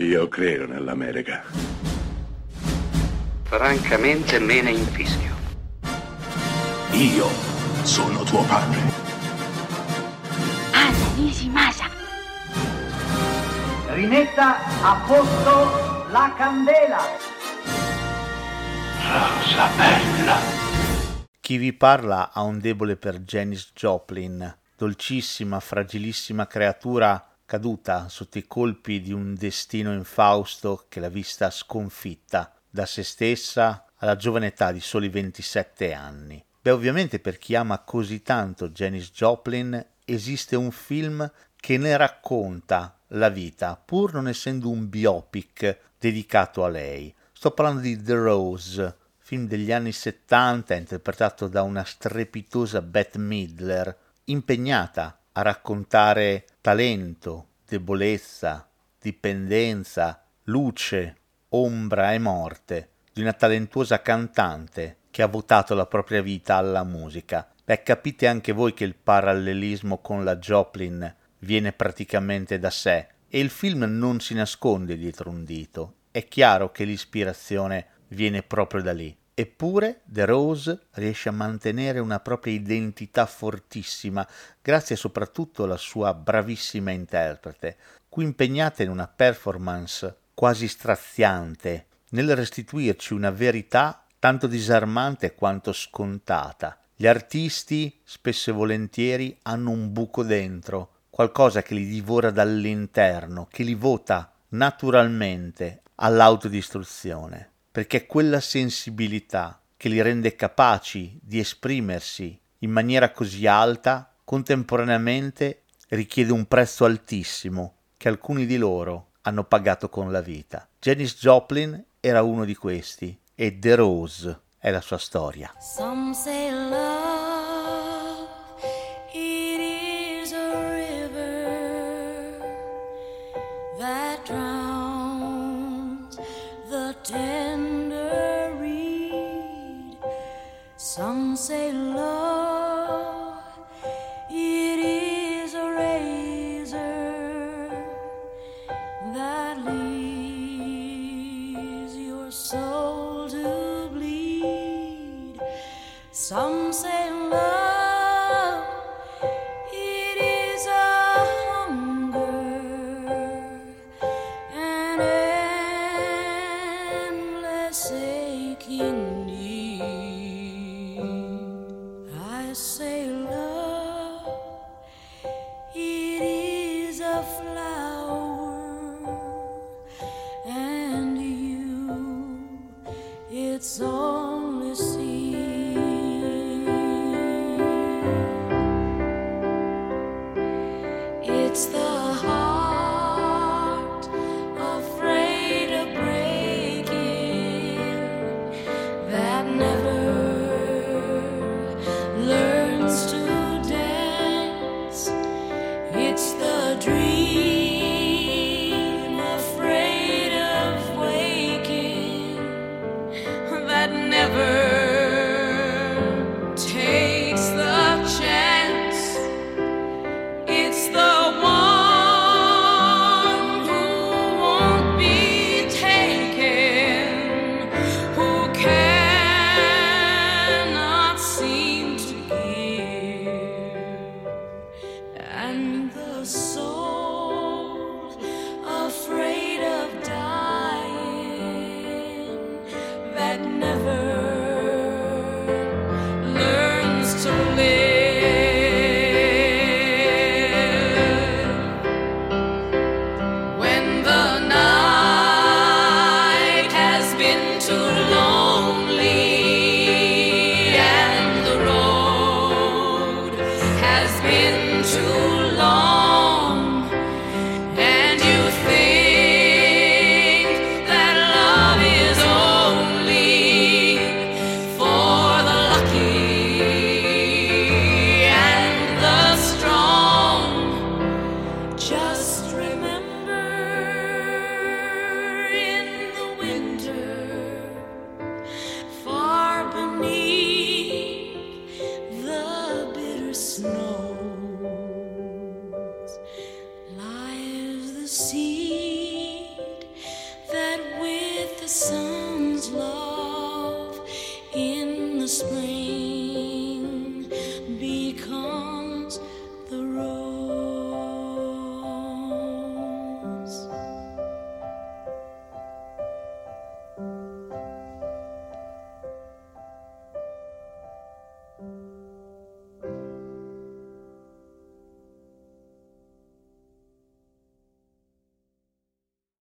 Io credo nell'America. Francamente me ne infischio. Io sono tuo padre. Anna Nishimasa. Rimetta a posto la candela. Rosa bella. Chi vi parla ha un debole per Janis Joplin, dolcissima, fragilissima creatura caduta sotto i colpi di un destino infausto che l'ha vista sconfitta da se stessa alla giovane età di soli 27 anni. Beh, ovviamente per chi ama così tanto Janis Joplin esiste un film che ne racconta la vita, pur non essendo un biopic dedicato a lei. Sto parlando di The Rose, film degli anni 70 interpretato da una strepitosa Bette Midler, impegnata a raccontare talento, debolezza, dipendenza, luce, ombra e morte di una talentuosa cantante che ha votato la propria vita alla musica. Beh, capite anche voi che il parallelismo con la Joplin viene praticamente da sé e il film non si nasconde dietro un dito. È chiaro che l'ispirazione viene proprio da lì. Eppure The Rose riesce a mantenere una propria identità fortissima, grazie soprattutto alla sua bravissima interprete, qui impegnata in una performance quasi straziante, nel restituirci una verità tanto disarmante quanto scontata. Gli artisti, spesso e volentieri, hanno un buco dentro, qualcosa che li divora dall'interno, che li vota naturalmente all'autodistruzione perché quella sensibilità che li rende capaci di esprimersi in maniera così alta contemporaneamente richiede un prezzo altissimo che alcuni di loro hanno pagato con la vita. Janis Joplin era uno di questi e The Rose è la sua storia. That drowns the tender say love, it is a razor that leaves your soul to bleed. Some say love, love. Dream to love. sun.